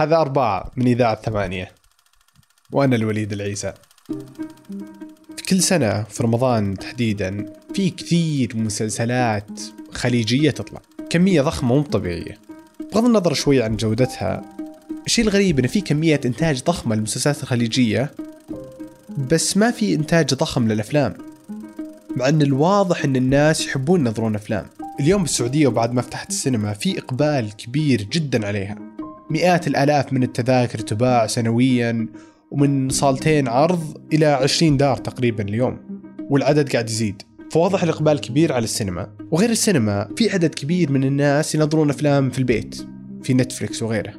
هذا أربعة من إذاعة ثمانية. وأنا الوليد العيسى. في كل سنة في رمضان تحديدا في كثير مسلسلات خليجية تطلع. كمية ضخمة مو طبيعية. بغض النظر شوي عن جودتها الشيء الغريب إنه في كمية إنتاج ضخمة للمسلسلات الخليجية بس ما في إنتاج ضخم للأفلام. مع إن الواضح إن الناس يحبون ينظرون أفلام. اليوم بالسعودية وبعد ما فتحت السينما في إقبال كبير جدا عليها. مئات الآلاف من التذاكر تباع سنويا ومن صالتين عرض إلى 20 دار تقريبا اليوم والعدد قاعد يزيد. فواضح الإقبال كبير على السينما. وغير السينما في عدد كبير من الناس ينظرون أفلام في البيت في نتفلكس وغيره.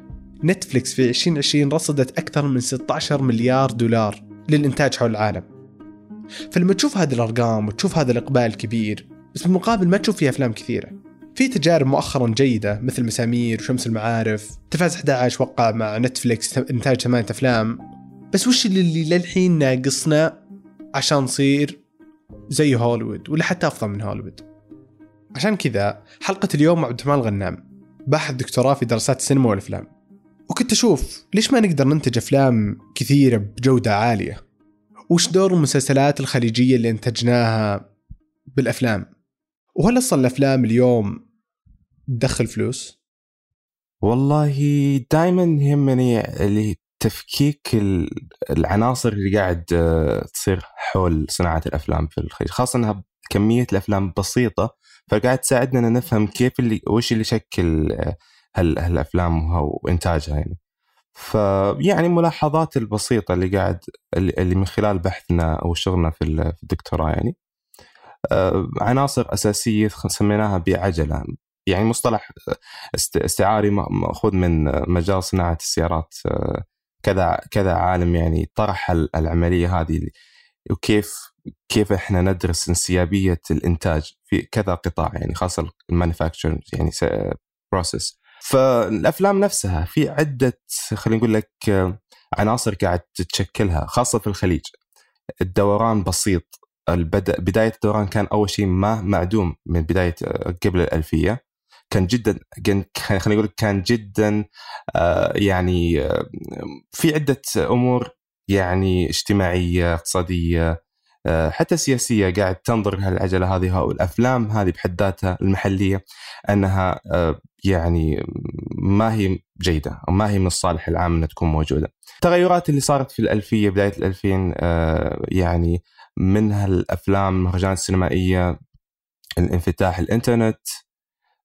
نتفلكس في 2020 رصدت أكثر من 16 مليار دولار للإنتاج حول العالم. فلما تشوف هذه الأرقام وتشوف هذا الإقبال الكبير بس بالمقابل ما تشوف فيها أفلام كثيرة. في تجارب مؤخرا جيدة مثل مسامير وشمس المعارف تلفاز 11 وقع مع نتفلكس إنتاج ثمانية أفلام. بس وش اللي للحين ناقصنا عشان نصير زي هوليوود ولا حتى أفضل من هوليوود؟ عشان كذا حلقة اليوم مع عبد الرحمن الغنام باحث دكتوراه في دراسات السينما والأفلام. وكنت أشوف ليش ما نقدر ننتج أفلام كثيرة بجودة عالية؟ وش دور المسلسلات الخليجية اللي إنتجناها بالأفلام؟ وهل أصلا الأفلام اليوم تدخل فلوس؟ والله دائما يهمني اللي تفكيك العناصر اللي قاعد آه، تصير حول صناعة الأفلام في الخليج خاصة إنها كمية الأفلام بسيطة فقاعد تساعدنا نفهم كيف اللي وش اللي يشكل آه، هالأفلام وإنتاجها يعني. فيعني ملاحظات البسيطة اللي قاعد اللي من خلال بحثنا أو شغلنا في الدكتوراه يعني. آه، عناصر أساسية سميناها بعجلة. يعني مصطلح استعاري مأخوذ من مجال صناعة السيارات كذا كذا عالم يعني طرح العملية هذه وكيف كيف إحنا ندرس انسيابية الإنتاج في كذا قطاع يعني خاصة المانيفاكتشر يعني بروسيس فالأفلام نفسها في عدة خلينا نقول لك عناصر قاعد تتشكلها خاصة في الخليج. الدوران بسيط. البدء بداية الدوران كان أول شيء ما معدوم من بداية قبل الألفية. كان جدا خلينا نقول كان جدا آه، يعني آه، في عدة أمور يعني اجتماعية اقتصادية آه، حتى سياسية قاعد تنظر لهالعجلة هذه والافلام هذه بحد ذاتها المحلية أنها يعني ما هي جيدة أو ما هي من الصالح العام إنها تكون موجودة. التغيرات اللي صارت في الألفية بداية الألفين يعني منها الافلام المهرجانات السينمائية الانفتاح الإنترنت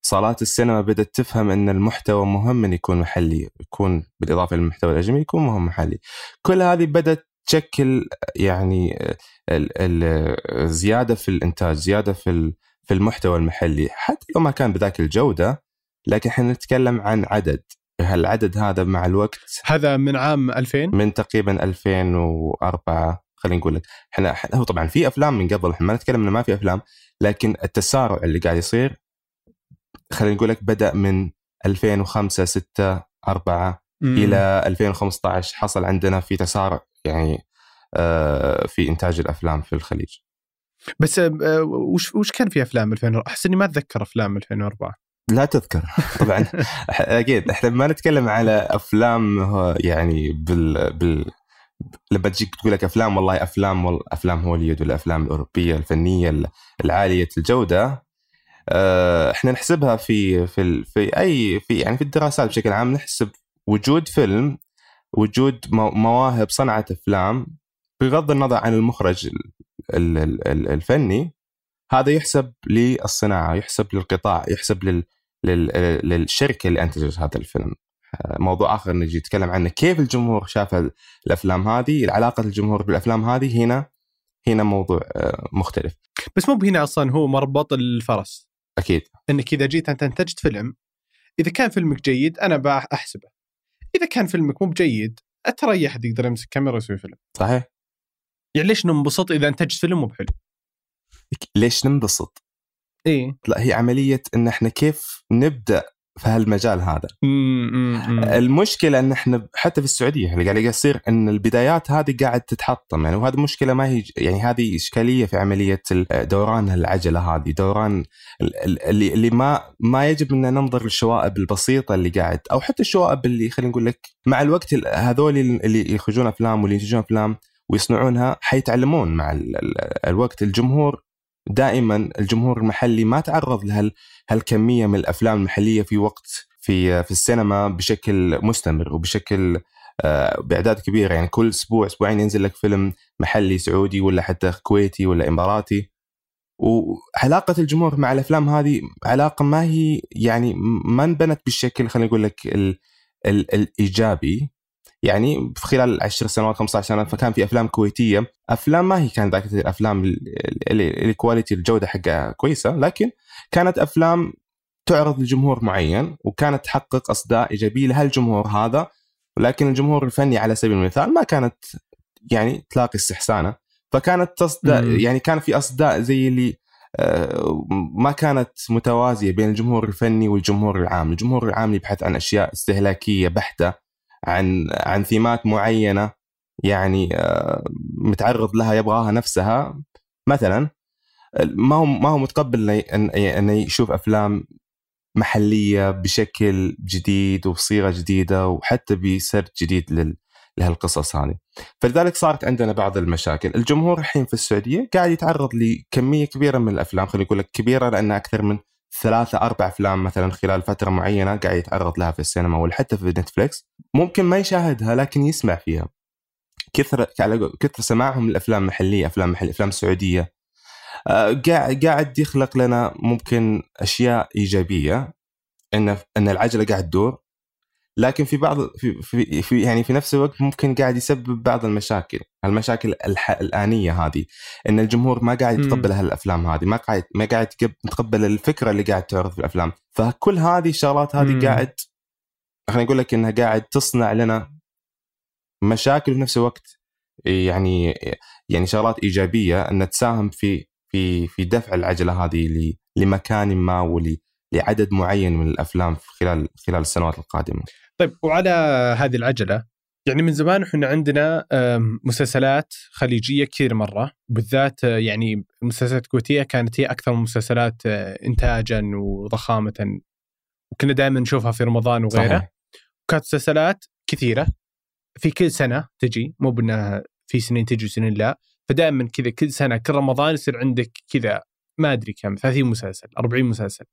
صالات السينما بدأت تفهم أن المحتوى مهم أن يكون محلي يكون بالإضافة للمحتوى الأجنبي يكون مهم محلي. كل هذه بدأت تشكل يعني الزيادة في الإنتاج زيادة في في المحتوى المحلي. حتى لو ما كان بذاك الجودة لكن إحنا نتكلم عن عدد. هالعدد هذا مع الوقت؟ هذا من عام 2000 من تقريبا 2004 خلينا نقول لك. إحنا هو طبعا في أفلام من قبل إحنا ما نتكلم إنه ما في أفلام لكن التسارع اللي قاعد يصير خلينا نقول لك بدأ من 2005 6 4 مم. إلى 2015 حصل عندنا في تسارع يعني آه، في إنتاج الأفلام في الخليج. بس آه، وش وش كان في أفلام 2004 أحس إني ما أتذكر أفلام 2004 لا تذكر. طبعا أكيد إحنا ما نتكلم على أفلام يعني بال بال لما تجيك تقول لك أفلام والله أفلام افلام هوليوود والأفلام الأوروبية الفنية العالية الجودة إحنا نحسبها في في في أي في يعني في الدراسات بشكل عام نحسب وجود فيلم وجود مواهب صنعت أفلام بغض النظر عن المخرج الفني هذا يحسب للصناعة يحسب للقطاع يحسب لل للشركة اللي أنتجت هذا الفيلم. آه، موضوع آخر نجي نتكلم عنه كيف الجمهور شاف الأفلام هذه علاقه الجمهور بالأفلام هذه هنا هنا موضوع آه، مختلف. بس مو بهنا أصلا هو مربط الفرس. أكيد. إنك إذا جيت أنت انتجت فيلم إذا كان فيلمك جيد أنا بحسبه إذا كان فيلمك مو بجيد ترى اي احد يقدر يمسك كاميرا ويسوي فيلم. صحيح. يعني ليش ننبسط إذا انتجت فيلم مو بحلو؟ ليش ننبسط؟ إيه. لا هي عملية إن إحنا كيف نبدأ في هالمجال هذا. المشكلة إن إحنا حتى في السعودية اللي قاعد يصير إن البدايات هذه قاعد تتحطم. يعني وهذه مشكلة ما هي يعني هذه إشكالية في عملية دوران العجله هذه دوران ال- ال- اللي اللي ما ما يجب ان ننظر للشوائب البسيطة اللي قاعد أو حتى الشوائب اللي خلينا نقول لك مع الوقت ال- هذول اللي يخرجون أفلام واللي ينتجون أفلام ويصنعونها حيتعلمون مع ال- ال- الوقت. الجمهور دائما الجمهور المحلي ما تعرض لهال هالكمية من الأفلام المحلية في وقت في في السينما بشكل مستمر وبشكل آه، بإعداد كبيره يعني كل أسبوع أسبوعين ينزل لك فيلم محلي سعودي ولا حتى كويتي ولا إماراتي. وعلاقة الجمهور مع الأفلام هذه علاقة ما هي يعني ما انبنت بالشكل خلينا نقول لك ال ال الإيجابي. يعني في خلال 10 سنوات 15 سنه فكان في أفلام كويتية. أفلام ما هي كانت ذاك الأفلام اللي الكواليتي الجودة حقها كويسة لكن كانت أفلام تعرض لجمهور معين وكانت تحقق أصداء إيجابية لهالجمهور هذا. ولكن الجمهور الفني على سبيل المثال ما كانت يعني تلاقي استحسانه. فكانت تصدى. يعني كان في أصداء زي اللي آه، ما كانت متوازية بين الجمهور الفني والجمهور العام، الجمهور العام يبحث عن أشياء استهلاكية بحتة. عن عن ثيمات معينة يعني آه، متعرض لها يبغاها نفسها. مثلا ما هو ما هو متقبل إنه يشوف أفلام محلية بشكل جديد وبصيغة جديدة وحتى بسرد جديد لل لهالقصص هذه. فلذلك صارت عندنا بعض المشاكل. الجمهور الحين في السعودية قاعد يتعرض لكمية كبيرة من الأفلام خلينا نقول لك كبيرة لأن أكثر من ثلاثة أربع أفلام مثلا خلال فترة معينة قاعد يتعرض لها في السينما ولا حتى في نتفليكس ممكن ما يشاهدها لكن يسمع فيها. كثر كثر سماعهم للأفلام المحلية أفلام محلية أفلام سعودية. آه، قاعد قاعد يخلق لنا ممكن أشياء إيجابية ان إن العجلة قاعد تدور. لكن في بعض في, في, في يعني في نفس الوقت ممكن قاعد يسبب بعض المشاكل، المشاكل الح الآنية هذه إن الجمهور ما قاعد يتقبل هالأفلام هذه، ما قاعد ما قاعد يتقبل الفكرة اللي قاعد تعرض في الأفلام، فكل هذه الشغلات هذه مم. قاعد خلينا نقول لك إنها قاعد تصنع لنا مشاكل في نفس الوقت. يعني يعني شغلات إيجابية إن تساهم في في في دفع العجلة هذه لمكان ما ول لعدد معين من الأفلام خلال خلال السنوات القادمة. طيب وعلى هذه العجلة يعني من زمان إحنا عندنا مسلسلات خليجية كثير مرة بالذات آه، يعني المسلسلات الكويتيه كانت هي أكثر المسلسلات آه، انتاجا وضخامة وكنا دائما نشوفها في رمضان وغيره صحيح. كانت مسلسلات كثيرة في كل سنة تجي مو بأنها في سنين تجي وسنين لا فدائما كذا كل سنة كل رمضان يصير عندك كذا ما أدري كم 30 مسلسل 40 مسلسل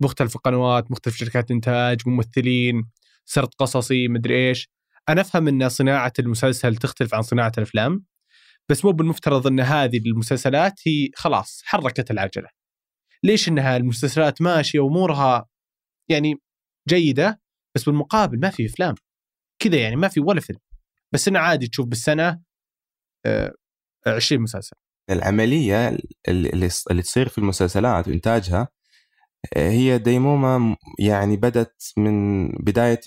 مختلف القنوات مختلف شركات إنتاج ممثلين سرد قصصي مدري إيش. أنا أفهم إن صناعة المسلسل تختلف عن صناعة الأفلام بس مو بالمفترض إن هذه المسلسلات هي خلاص حركت العجلة. ليش إنها المسلسلات ماشية وأمورها يعني جيدة؟ بس بالمقابل ما في أفلام. كذا يعني ما في ولا فيلم. بس إنه عادي تشوف بالسنة آه، 20 مسلسل. العملية اللي تصير في المسلسلات وإنتاجها آه، هي ديمومة م- يعني بدت من بداية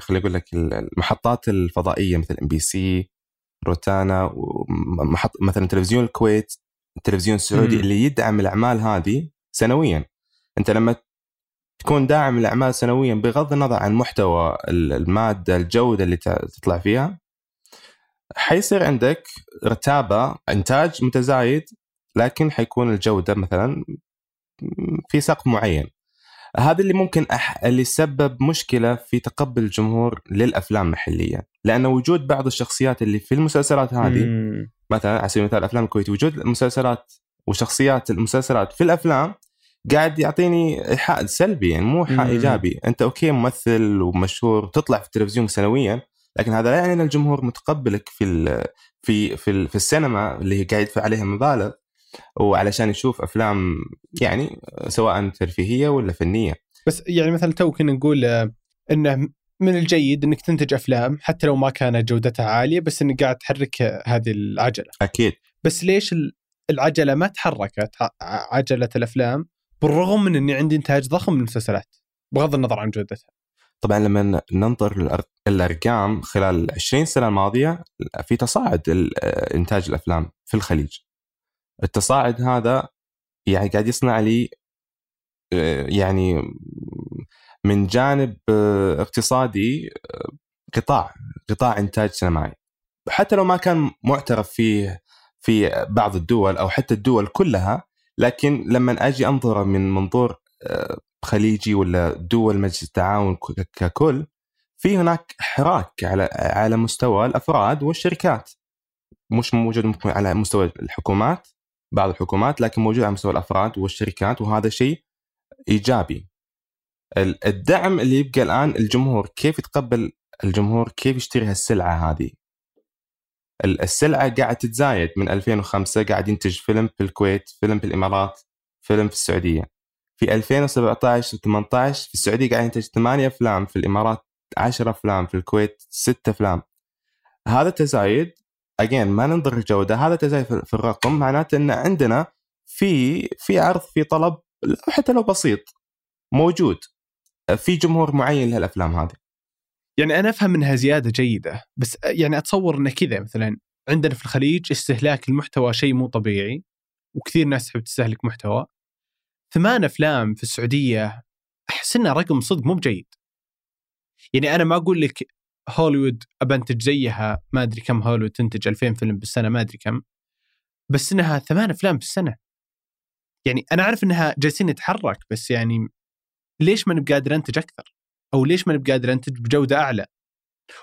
خلينا أقول لك ال- المحطات الفضائية مثل إم بي سي روتانا ومحط مثلا تلفزيون الكويت التلفزيون السعودي مم. اللي يدعم الأعمال هذه سنويا أنت لما تكون داعم الأعمال سنويا بغض النظر عن محتوى ال- المادة الجودة اللي تطلع فيها حيصير عندك رتابة إنتاج متزايد لكن حيكون الجودة مثلا في سقف معين هذا اللي ممكن أح... اللي سبب مشكلة في تقبل الجمهور للأفلام المحليه لأن وجود بعض الشخصيات اللي في المسلسلات هذه مم. مثلا على سبيل المثال الافلام الكويتيه وجود المسلسلات وشخصيات المسلسلات في الأفلام قاعد يعطيني إيحاء سلبي يعني مو إيحاء. إيجابي أنت okay ممثل ومشهور تطلع في التلفزيون سنويا لكن هذا لا يعني إن الجمهور متقبلك في ال في في, ال في السينما اللي قاعد يدفع عليها مبالغ وعلشان يشوف أفلام يعني سواء ترفيهية ولا فنية. بس يعني مثلا تو كنا نقول آه، إنه من الجيد إنك تنتج أفلام حتى لو ما كانت جودتها عالية بس إنك قاعد تحرك آه، هذه العجلة. أكيد. بس ليش ال- العجلة ما تحركت عجلة الأفلام بالرغم من إني عندي إنتاج ضخم من المسلسلات بغض النظر عن جودتها. طبعا لما ننظر الأرقام خلال 20 سنة الماضية في تصاعد ال- إنتاج الأفلام في الخليج. التصاعد هذا يعني قاعد يصنع لي آه، يعني من جانب آه، اقتصادي آه، قطاع قطاع إنتاج سينمائي. حتى لو ما كان معترف فيه في بعض الدول أو حتى الدول كلها لكن لما أجي أنظر من منظور خليجي ولا دول مجلس التعاون ككل في هناك حراك على على مستوى الأفراد والشركات. مش موجود على مستوى الحكومات. بعض الحكومات لكن موجود على مستوى الأفراد والشركات وهذا شيء إيجابي. الدعم اللي يبقى الآن الجمهور كيف يتقبل الجمهور؟ كيف يشتري هالسلعة هذه؟ السلعة قاعد تتزايد من 2005 قاعد ينتج فيلم في الكويت فيلم في الإمارات فيلم في السعودية. في 2017 و18 في السعودية قاعد ينتج ثمانية أفلام في الإمارات 10 أفلام في الكويت 6 أفلام. هذا التزايد اجين ما ننظر الجوده هذا تزايد في الرقم معناته إن عندنا في في عرض في طلب حتى لو بسيط موجود. في جمهور معين لهالافلام هذه. يعني أنا أفهم إنها زيادة جيدة بس يعني أتصور انه كذا مثلا عندنا في الخليج استهلاك المحتوى شيء مو طبيعي وكثير ناس تحب تستهلك محتوى. ثمان أفلام في السعودية أحس إنه رقم صدق مو بجيد. يعني أنا ما أقول لك هوليوود أبنتج زيها ما أدري كم هوليوود تنتج 2000 فيلم بالسنة ما أدري كم بس إنها ثمان أفلام في السنة يعني أنا أعرف إنها جالسين نتحرك بس يعني ليش ما نبقى قادر أنتج أكثر؟ أو ليش ما نبقى قادر أنتج بجودة أعلى؟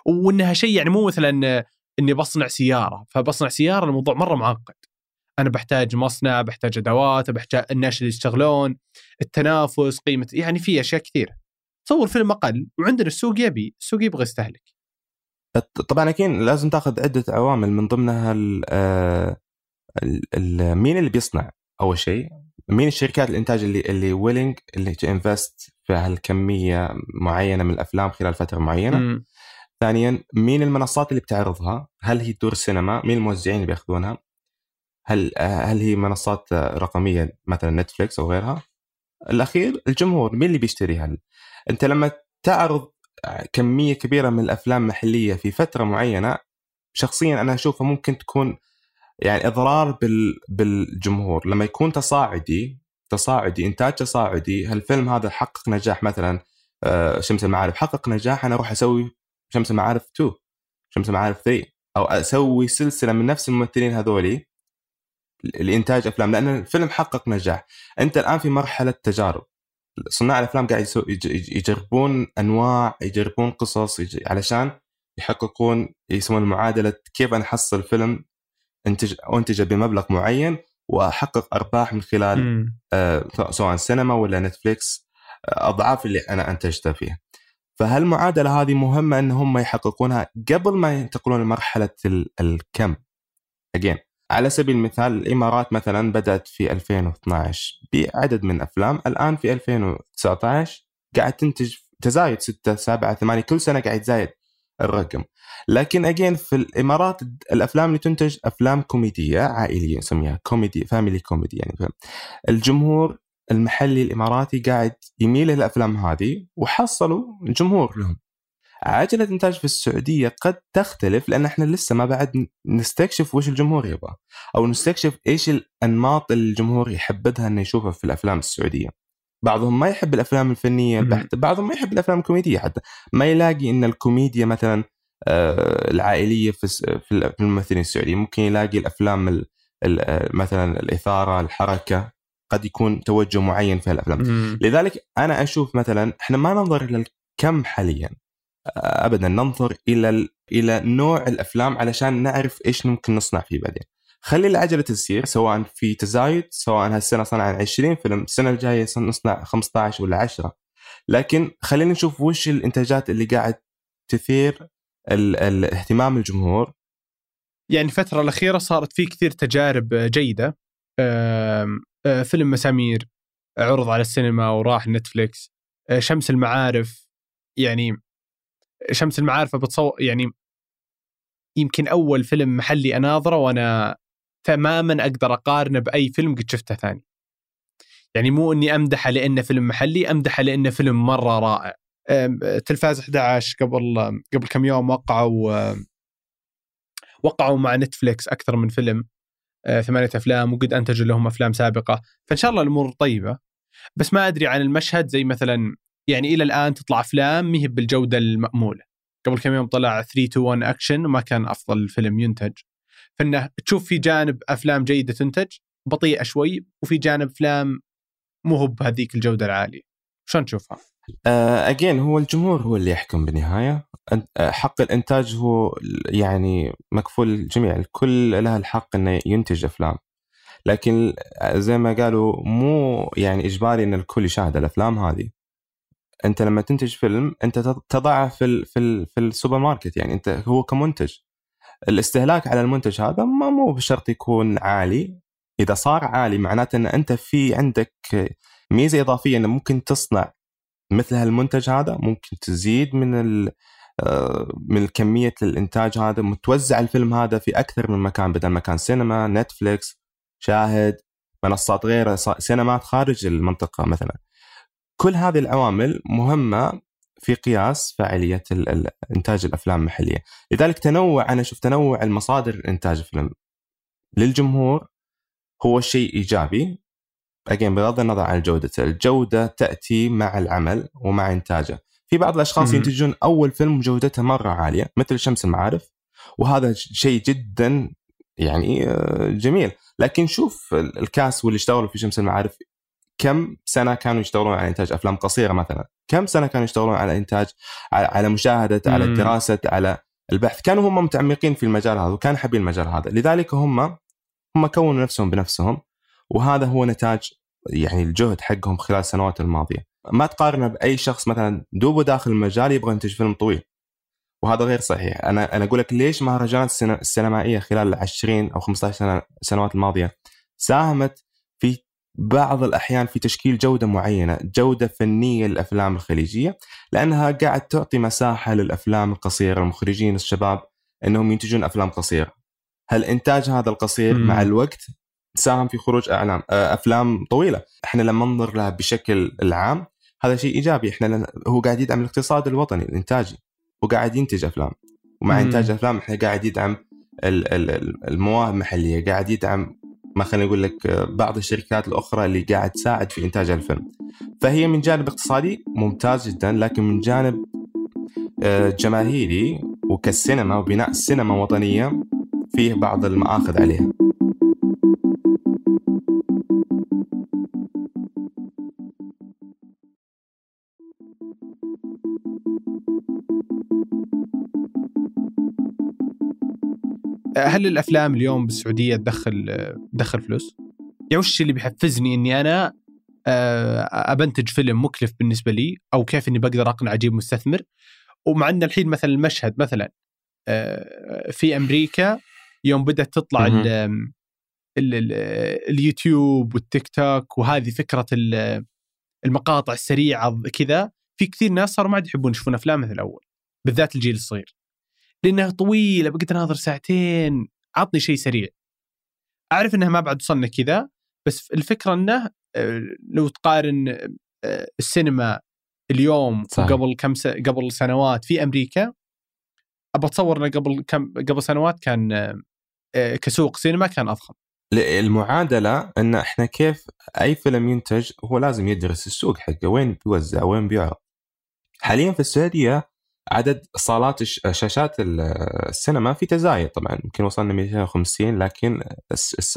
وإنها شيء يعني مو مثلا إني بصنع سيارة فبصنع سيارة الموضوع مرة معقد أنا بحتاج مصنع بحتاج أدوات بحتاج الناس اللي يشتغلون التنافس قيمة يعني في أشياء كثيرة تصور فيلم أقل وعندنا السوق يبي السوق يبغى يستهلك. طبعا أكيد لازم تأخذ عدة عوامل من ضمنها ال آه، ال مين اللي بيصنع أول شيء؟ مين الشركات الإنتاج اللي اللي willing اللي to invest في هالكمية معينة من الأفلام خلال فترة معينة؟ م. ثانيا مين المنصات اللي بتعرضها؟ هل هي دور السينما مين الموزعين اللي بيأخذونها؟ هل هل هي منصات رقمية مثلا نتفليكس أو غيرها؟ الأخير الجمهور مين اللي بيشتريها أنت لما تعرض كمية كبيرة من الأفلام المحليه في فترة معينة شخصيا أنا أشوفها ممكن تكون يعني إضرار بال بالجمهور. لما يكون تصاعدي تصاعدي إنتاج تصاعدي هالفيلم هذا حقق نجاح مثلا؟ آه، شمس المعارف. حقق نجاح أنا أروح أسوي شمس المعارف 2 شمس المعارف 3 أو أسوي سلسلة من نفس الممثلين هذولي. لإنتاج أفلام لأن الفيلم حقق نجاح أنت الآن في مرحلة تجارب صناع الأفلام قاعد يجربون أنواع يجربون قصص علشان يحققون يسمون معادلة كيف أنا أحصل فيلم انتج انتج بمبلغ معين وأحقق أرباح من خلال آه سواء سينما ولا نتفليكس آه، أضعاف اللي أنا أنتجته فيه. فهالمعادلة هذه مهمة إن هم يحققونها قبل ما ينتقلون لمرحلة الكم. again على سبيل المثال الإمارات مثلا بدأت في 2012 بعدد من افلام الآن في 2019 قاعد تنتج تزايد 6 7 8 كل سنة قاعد يتزايد الرقم لكن again في الإمارات الأفلام اللي تنتج أفلام كوميدية عائلية نسميها comedy family comedy يعني. الجمهور المحلي الإماراتي قاعد يميل للافلام هذه وحصلوا جمهور لهم عجلة انتاج في السعودية قد تختلف لأن إحنا لسه ما بعد نستكشف وش الجمهور يبغى أو نستكشف إيش الأنماط اللي الجمهور يحبذها إنه يشوفها في الأفلام السعودية. بعضهم ما يحب الأفلام الفنية البحته بعضهم ما يحب الأفلام الكوميدية حتى. ما يلاقي إن الكوميديا مثلا آه، العائلية في في الممثلين السعوديين ممكن يلاقي الأفلام آه، مثلا الإثارة الحركة قد يكون توجه معين في الافلام لذلك أنا أشوف مثلا إحنا ما ننظر إلى الكم حاليا. ابدا ننظر إلى إلى نوع الأفلام علشان نعرف إيش ممكن نصنع فيه بعدين. خلي العجله تسير سواء في تزايد سواء هالسنة صنعنا 20 فيلم السنة الجاية نصنع 15 ولا 10 لكن خلينا نشوف وش الإنتاجات اللي قاعد تثير الاهتمام الجمهور. يعني الفترة الأخيرة صارت في كثير تجارب جيدة. فيلم مسامير عرض على السينما وراح نتفليكس. شمس المعارف يعني شمس المعارف بتصور يعني يمكن أول فيلم محلي أناظره وأنا تماما أقدر أقارنه بأي فيلم قد شفته ثاني. يعني مو إني أمدحه لأنه فيلم محلي، أمدحه لأنه فيلم مرة رائع. تلفاز 11 قبل قبل كم يوم وقعوا وقعوا مع نتفليكس أكثر من فيلم آه، ثمانية أفلام وقد أنتجوا لهم أفلام سابقة، فإن شاء الله الأمور طيبة. بس ما أدري عن المشهد زي مثلا يعني إلى الآن تطلع أفلام ما هي بالجودة المأمولة. قبل كم يوم طلع 3 2 1 اكشن وما كان أفضل فيلم ينتج. فإنه تشوف في جانب أفلام جيدة تنتج بطيئة شوي وفي جانب أفلام مو هو بهذيك الجودة العالية. شلون تشوفها؟ again uh, هو الجمهور هو اللي يحكم بالنهاية. حق الإنتاج هو يعني مكفول للجميع الكل له الحق إنه ينتج أفلام. لكن زي ما قالوا مو يعني إجباري إن الكل يشاهد الأفلام هذه. أنت لما تنتج فيلم أنت تضعه في ال في ال في السوبر ماركت يعني أنت هو كمنتج. الاستهلاك على المنتج هذا ما مو بشرط يكون عالي. إذا صار عالي معناته إن أنت في عندك ميزة إضافية إنه ممكن تصنع مثل هالمنتج هذا ممكن تزيد من آه، من كمية الإنتاج هذا متوزع الفيلم هذا في أكثر من مكان بدل ما كان سينما نتفليكس شاهد منصات غيرها سينمات خارج المنطقة مثلا. كل هذه العوامل مهمة في قياس فاعلية إنتاج الأفلام المحلية. لذلك تنوع أنا أشوف تنوع المصادر انتاج الفيلم للجمهور هو شيء إيجابي. اجين بغض النظر عن جودته الجودة تأتي مع العمل ومع إنتاجه. في بعض الأشخاص ينتجون أول فيلم جودته مرة عالية مثل شمس المعارف وهذا شيء جدا يعني آه، جميل. لكن شوف الكاس واللي اشتغلوا في شمس المعارف كم سنة كانوا يشتغلون على إنتاج أفلام قصيرة مثلا؟ كم سنة كانوا يشتغلون على إنتاج على مشاهدة على دراسه على البحث؟ كانوا هم متعمقين في المجال هذا وكانوا حابين المجال هذا. لذلك هم هم كونوا نفسهم بنفسهم وهذا هو نتاج يعني الجهد حقهم خلال السنوات الماضية. ما تقارنه بأي شخص مثلا دوبه داخل المجال يبغى ينتج فيلم طويل. وهذا غير صحيح. أنا أنا أقول لك ليش مهرجانات السينمائية خلال 20 أو 15 سنة السنوات الماضية ساهمت بعض الأحيان في تشكيل جودة معينة، جودة فنية للأفلام الخليجية، لأنها قاعد تعطي مساحة للأفلام القصيرة، المخرجين الشباب إنهم ينتجون أفلام قصيرة. هل إنتاج هذا القصير مم. مع الوقت ساهم في خروج أعلام آه، أفلام طويلة، إحنا لما ننظر لها بشكل العام هذا شيء إيجابي، إحنا لن... هو قاعد يدعم الاقتصاد الوطني الإنتاجي وقاعد ينتج أفلام ومع مم. إنتاج أفلام إحنا قاعد يدعم المواهب المحلية، قاعد يدعم ما خليني أقول لك بعض الشركات الأخرى اللي قاعد تساعد في إنتاج الفيلم فهي من جانب اقتصادي ممتاز جدا لكن من جانب آه، جماهيري وكالسينما وبناء السينما وطنيه فيه بعض المآخذ عليها. هل الأفلام اليوم بالسعودية تدخل تدخل فلوس؟ يعني وش اللي بيحفزني إني أنا آه، أبنتج فيلم مكلف بالنسبة لي أو كيف إني بقدر أقنع أجيب مستثمر؟ ومع إن الحين مثلا المشهد مثلا آه، في أمريكا يوم بدأت تطلع ال ال ال اليوتيوب والتيك توك وهذه فكرة المقاطع السريعة كذا في كثير ناس صاروا ما عاد يحبون يشوفون أفلام مثل الأول بالذات الجيل الصغير. لأنها طويلة بقيت أناظر ساعتين. عطني شيء سريع. أعرف إنها ما بعد وصلنا كذا بس الفكرة إنه آه، لو تقارن آه، السينما اليوم صحيح. قبل كم س... قبل سنوات في أمريكا ابى أتصور إنه قبل كم قبل سنوات كان آه، كسوق سينما كان أضخم. المعادلة إن إحنا كيف أي فيلم ينتج هو لازم يدرس السوق حقه وين بيوزع وين بيعرض. حاليا في السعودية عدد صالات شاشات السينما في تزايد. طبعا يمكن وصلنا 250 لكن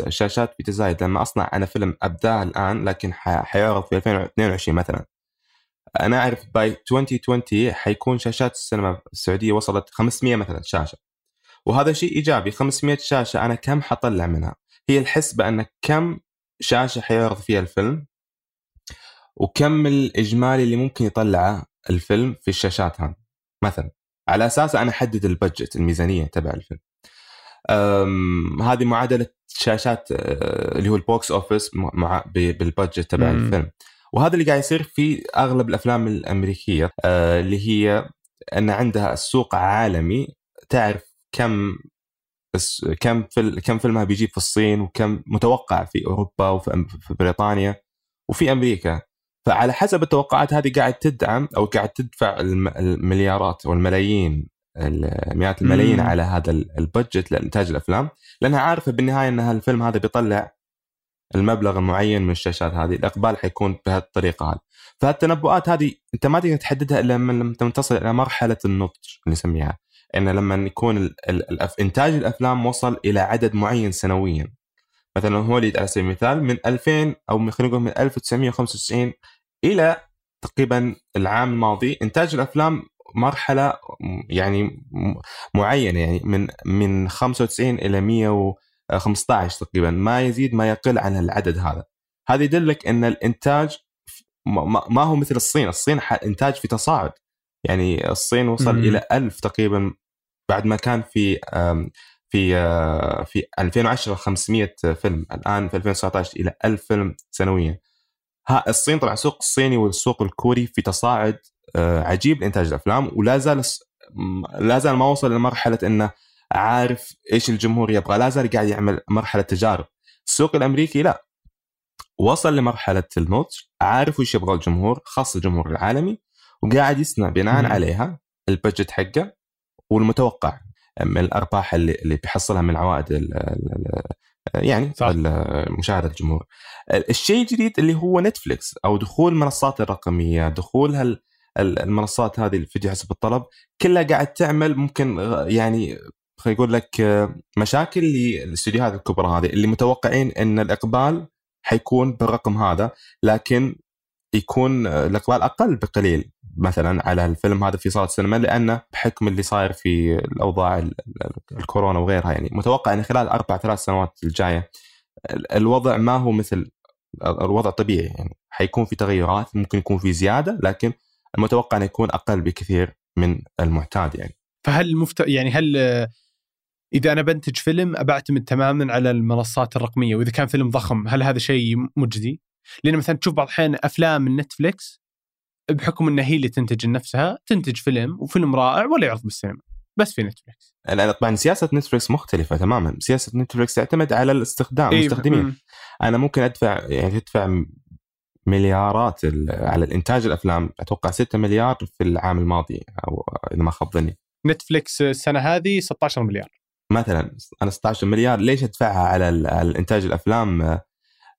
الشاشات في تزايد. لما أصنع أنا فيلم ابداه الآن لكن حيعرض في 2022 مثلا. أنا أعرف باي 2020 حيكون شاشات السينما السعودية وصلت 500 مثلا شاشة. وهذا شيء إيجابي. 500 شاشة أنا كم حطلع منها؟ هي الحسبة أن كم شاشة حيعرض فيها الفيلم وكم الإجمالي اللي ممكن يطلعه الفيلم في الشاشات هذه. مثلا. على أساس أنا أحدد البجت الميزانية تبع الفيلم. هذه معادلة شاشات آه، اللي هو ال box office مع بال budget تبع مم. الفيلم. وهذا اللي قاعد يصير في أغلب الأفلام الأمريكية آه، اللي هي أن عندها السوق عالمي. تعرف كم كم فيلم كم فيلمها بيجيب في الصين وكم متوقع في أوروبا وفي بريطانيا وفي أمريكا. فعلى حسب التوقعات هذه قاعد تدعم أو قاعد تدفع المليارات والملايين مئات الملايين مم. على هذا البادجت لإنتاج الأفلام لأنها عارفة بالنهاية إن الفيلم هذا بيطلع المبلغ المعين من الشاشات هذه الإقبال حيكون بهالطريقة هذه. فالتنبؤات هذه أنت ما تقدر تحددها إلا لما تصل إلى مرحلة النضج اللي نسميها. إن لما يكون ال ال إنتاج الأفلام وصل إلى عدد معين سنويا. مثلا هوليد على سبيل المثال من 2000 أو خلينا نقول من 1995 إلى تقريبا العام الماضي إنتاج الأفلام مرحلة يعني معينة يعني من من 95 إلى 115 تقريبا ما يزيد ما يقل عن العدد هذا. هذا يدلك إن الإنتاج ما هو مثل الصين. الصين إنتاج في تصاعد. يعني الصين وصل م- إلى 1000 تقريبا بعد ما كان في في آه، في 2010 500 فيلم. الآن في 2019 إلى 1000 فيلم سنويا. ها الصين طبعا السوق الصيني والسوق الكوري في تصاعد آه، عجيب لإنتاج الأفلام ولا زال لا زال ما وصل لمرحله إنه عارف إيش الجمهور يبغى لا زال قاعد يعمل مرحلة تجارب. السوق الأمريكي لا. وصل لمرحلة النضج عارف وش يبغى الجمهور خاصه الجمهور العالمي وقاعد يصنع بناء عليها البجت حقه والمتوقع. من الأرباح اللي اللي بيحصلها من عوائد يعني صح. مشاهدة الجمهور الشيء الجديد اللي هو نتفلكس أو دخول المنصات الرقمية دخول هال المنصات هذه الفيديو حسب الطلب كلها قاعد تعمل ممكن يعني خلينا يقول لك مشاكل للاستديوهات الكبرى هذه اللي متوقعين إن الإقبال حيكون بالرقم هذا لكن يكون الإقبال أقل بقليل مثلا على الفيلم هذا في صالة السينما لأنه بحكم اللي صاير في الأوضاع الكورونا وغيرها يعني متوقع إن خلال أربع ثلاث سنوات الجاية الوضع ما هو مثل الوضع طبيعي يعني حيكون في تغيرات ممكن يكون في زيادة لكن المتوقع إنه يكون أقل بكثير من المعتاد يعني فهل المفت... يعني هل إذا أنا بنتج فيلم أبعتمد تماما على المنصات الرقمية وإذا كان فيلم ضخم هل هذا شيء مجدي؟ لأن مثلا تشوف بعض الأحيان أفلام من نتفلكس بحكم إنها هي اللي تنتج نفسها تنتج فيلم وفيلم رائع ولا يعرض بالسينما. بس في نتفلكس لا طبعا سياسة نتفلكس مختلفة تماما. سياسة نتفلكس تعتمد على الاستخدام إيه المستخدمين. أنا ممكن أدفع يعني تدفع مليارات على الإنتاج الأفلام. أتوقع 6 مليار في العام الماضي أو إذا ما خاب ظني. نتفلكس السنة هذه 16 مليار. مثلا أنا 16 مليار ليش أدفعها على الإنتاج الأفلام؟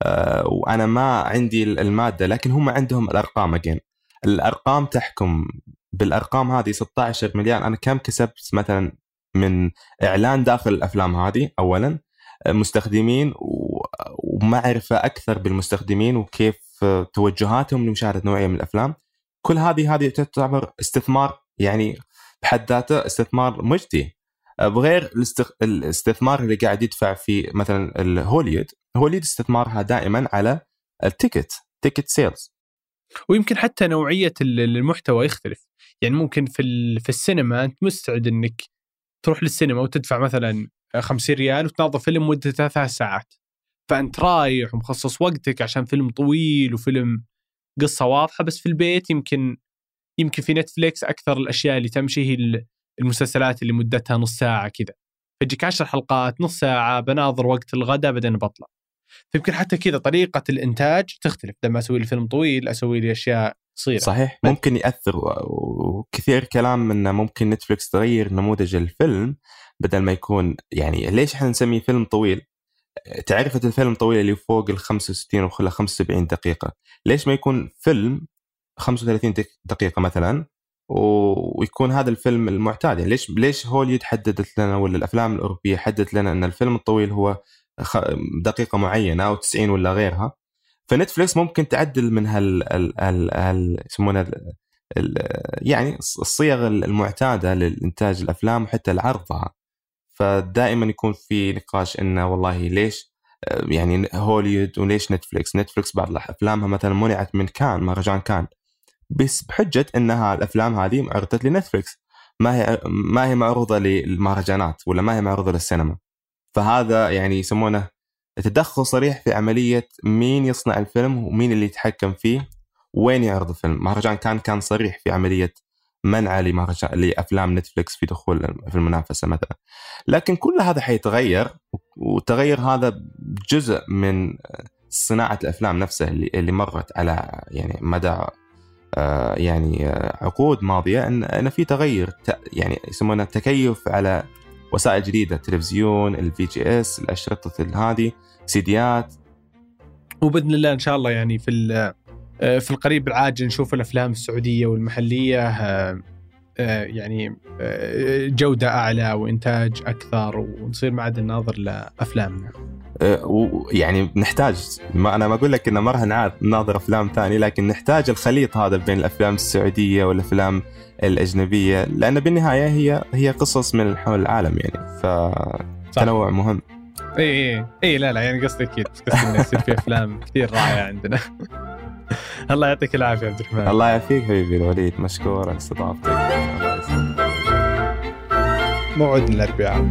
آه، وأنا ما عندي المادة لكن هم عندهم الأرقام again الأرقام تحكم. بالأرقام هذه 16 مليار. أنا كم كسبت مثلا من إعلان داخل الأفلام هذه؟ اولا مستخدمين ومعرفة أكثر بالمستخدمين وكيف توجهاتهم لمشاهدة نوعية من الأفلام. كل هذه هذه تعتبر استثمار يعني بحد ذاته استثمار مجدي. بغير الاستثمار اللي قاعد يدفع في مثلا الهوليود هوليود استثمارها دائما على ال ticket ticket sales. ويمكن حتى نوعية المحتوى يختلف. يعني ممكن في في السينما أنت مستعد إنك تروح للسينما وتدفع مثلا 50 ريال وتناظر فيلم مدته ثلاث ساعات. فأنت رايح ومخصص وقتك عشان فيلم طويل وفيلم قصة واضحة بس في البيت يمكن يمكن في نتفليكس أكثر الأشياء اللي تمشي هي المسلسلات اللي مدتها نص ساعة كذا. فجيك عشر حلقات نص ساعة بناظر وقت الغداء بعدين بطلع. فيمكن حتى كذا طريقة الإنتاج تختلف. لما أسوي لي فيلم طويل أسوي لي أشياء قصيرة. صحيح. ممكن يأثر وكثير كلام إنه ممكن نتفلكس تغير نموذج الفيلم بدل ما يكون يعني ليش إحنا نسميه فيلم طويل؟ تعرفة الفيلم طويل اللي فوق ال 65 وخلى 75 دقيقة، ليش ما يكون فيلم 35 دقيقة مثلا؟ ويكون هذا الفيلم المعتاد. يعني ليش ليش هوليود حددت لنا ولا الأفلام الأوروبية حددت لنا إن الفيلم الطويل هو دقيقة معينة أو 90 ولا غيرها. فنتفلكس ممكن تعدل من هال هال يسمونها يعني الصيغ المعتادة للإنتاج الأفلام وحتى لعرضها. فدائما يكون في نقاش إنه والله ليش يعني هوليود وليش نتفلكس نتفلكس بعض أفلامها مثلا منعت من كان مهرجان كان. بس بحجة إنها الأفلام هذه عرضت لنتفلكس ما هي ما هي معروضة للمهرجانات ولا ما هي معروضة للسينما. فهذا يعني يسمونه تدخل صريح في عملية مين يصنع الفيلم ومين اللي يتحكم فيه وين يعرض الفيلم. مهرجان كان كان صريح في عملية منع لمهرجان لأفلام نتفلكس في دخول في المنافسة مثلا. لكن كل هذا حيتغير والتغير هذا جزء من صناعة الأفلام نفسها اللي اللي مرت على يعني مدى آه، يعني آه، عقود ماضية. ان في تغير يعني يسمونه تكيف على وسائل جديدة التلفزيون ال VHS الأشرطة هذه سيديات. وبإذن الله إن شاء الله يعني في آه، في القريب العاجل نشوف الأفلام السعودية والمحلية آه، يعني آه، جودة أعلى وإنتاج أكثر ونصير ما عاد نناظر لأفلامنا. أه، ويعني نحتاج ما أنا ما أقول لك راح ما عاد نناظر أفلام ثانية لكن نحتاج الخليط هذا بين الأفلام السعودية والأفلام الأجنبية لأن بالنهاية هي هي قصص من حول العالم يعني فتنوع مهم. اي اي اي لا لا يعني قصدي أكيد قصدي إنه يصير في أفلام كثير رائعة عندنا. الله يعطيك العافية عبد الرحمن. الله يعافيك حبيبي الوليد مشكور على استضافتك. موعدنا الأربعاء.